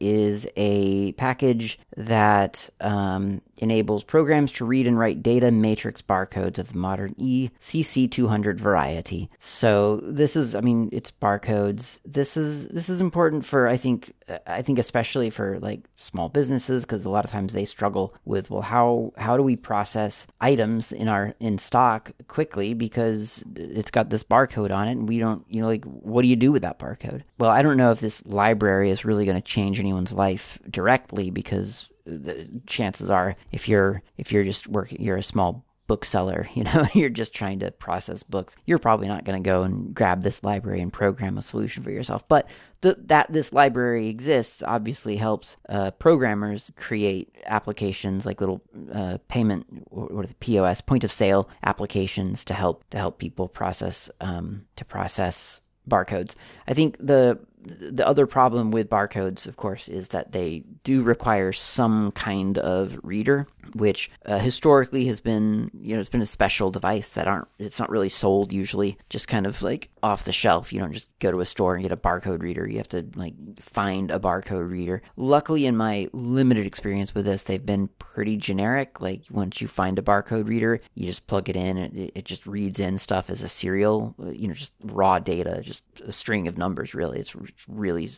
is a package that um, enables programs to read and write data matrix barcodes of the modern ECC200 variety. So this is, I mean, it's barcodes. This is this is important for I think I think especially for like small businesses because a lot of times they struggle with well how how do we process items in our in stock quickly because it's got this barcode on it and we don't you know like what do you do with that barcode? Well, I don't know if this library is really going to change anyone's life directly because the chances are if you're if you're just working you're a small bookseller (laughs) you know you're just trying to process books you're probably not going to go and grab this library and program a solution for yourself. But that this library exists obviously helps uh, programmers create applications like little uh, payment or, or, the pos point of sale applications to help to help people process um, to process barcodes. I think the the other problem with barcodes, of course, is that they do require some kind of reader, which uh, historically has been, you know, it's been a special device that aren't, it's not really sold usually, just kind of like off the shelf. You don't just go to a store and get a barcode reader. You have to like find a barcode reader. Luckily, in my limited experience with this, they've been pretty generic. Like once you find a barcode reader, you just plug it in and it, just reads in stuff as a serial, uh, you know, just raw data, just a string of numbers, really. It's really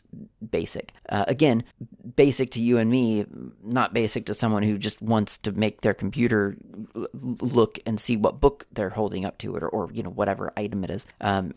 basic. Uh, again, basic to you and me, not basic to someone who just wants to make their computer look and see what book they're holding up to it or, or you know, whatever item it is, um,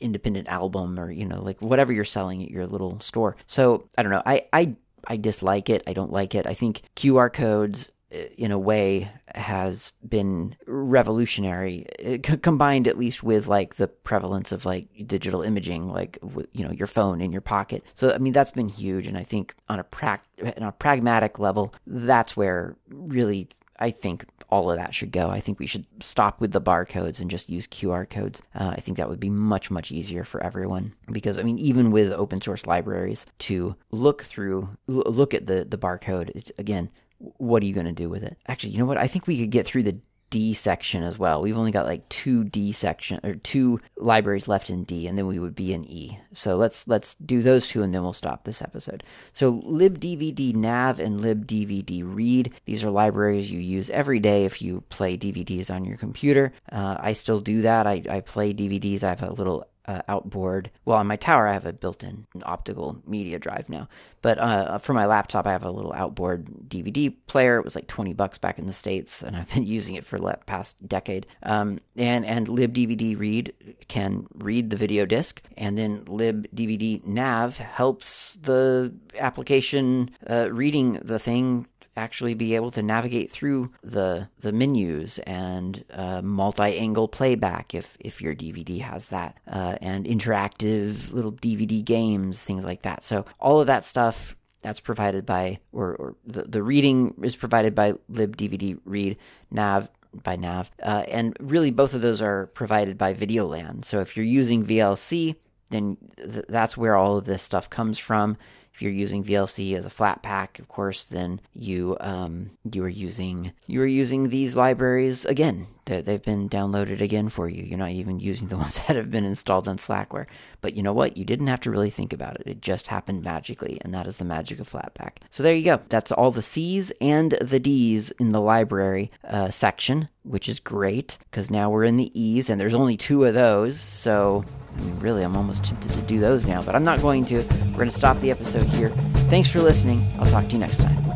independent album or, you know, like whatever you're selling at your little store. So I don't know. I, I, I dislike it. I don't like it. I think QR codes in a way has been revolutionary c- combined at least with like the prevalence of like digital imaging like you know your phone in your pocket so i mean that's been huge and i think on a pra- on a pragmatic level that's where really I think all of that should go. I think we should stop with the barcodes and just use QR codes. Uh, I think that would be much, much easier for everyone. Because, I mean, even with open source libraries, to look through, look at the, the barcode, it's, again, what are you going to do with it? Actually, you know what? I think we could get through the D section as well. We've only got like two D section or two libraries left in D, and then we would be in E. So let's let's do those two, and then we'll stop this episode. So libdvdnav and libdvdread. These are libraries you use every day if you play DVDs on your computer. Uh, I still do that. I, I play DVDs. I have a little uh, outboard. Well, on my tower, I have a built-in optical media drive now, but uh, for my laptop, I have a little outboard DVD player. It was like twenty bucks back in the states, and I've (laughs) been using it for the past decade. Um, and and libdvdread can read the video disc, and then libdvdnav helps the application uh, reading the thing actually be able to navigate through the the menus and uh, multi-angle playback if if your DVD has that, uh, and interactive little DVD games, things like that. So all of that stuff That's provided by, or, or the, the reading is provided by libdvdread. Nav by Nav. Uh, and really, both of those are provided by Videolan. So if you're using VLC, then th- that's where all of this stuff comes from. If you're using VLC as a Flatpak, of course, then you um, you are using you are using these libraries again. They've been downloaded again for you. You're not even using the (laughs) ones that have been installed on Slackware. But you know what? You didn't have to really think about it. It just happened magically, and that is the magic of Flatpak. So there you go. That's all the C's and the D's in the library uh, section, which is great because now we're in the E's, and there's only two of those. So I mean, really, I'm almost tempted to do those now, but I'm not going to. We're going to stop the episode here. Thanks for listening. I'll talk to you next time.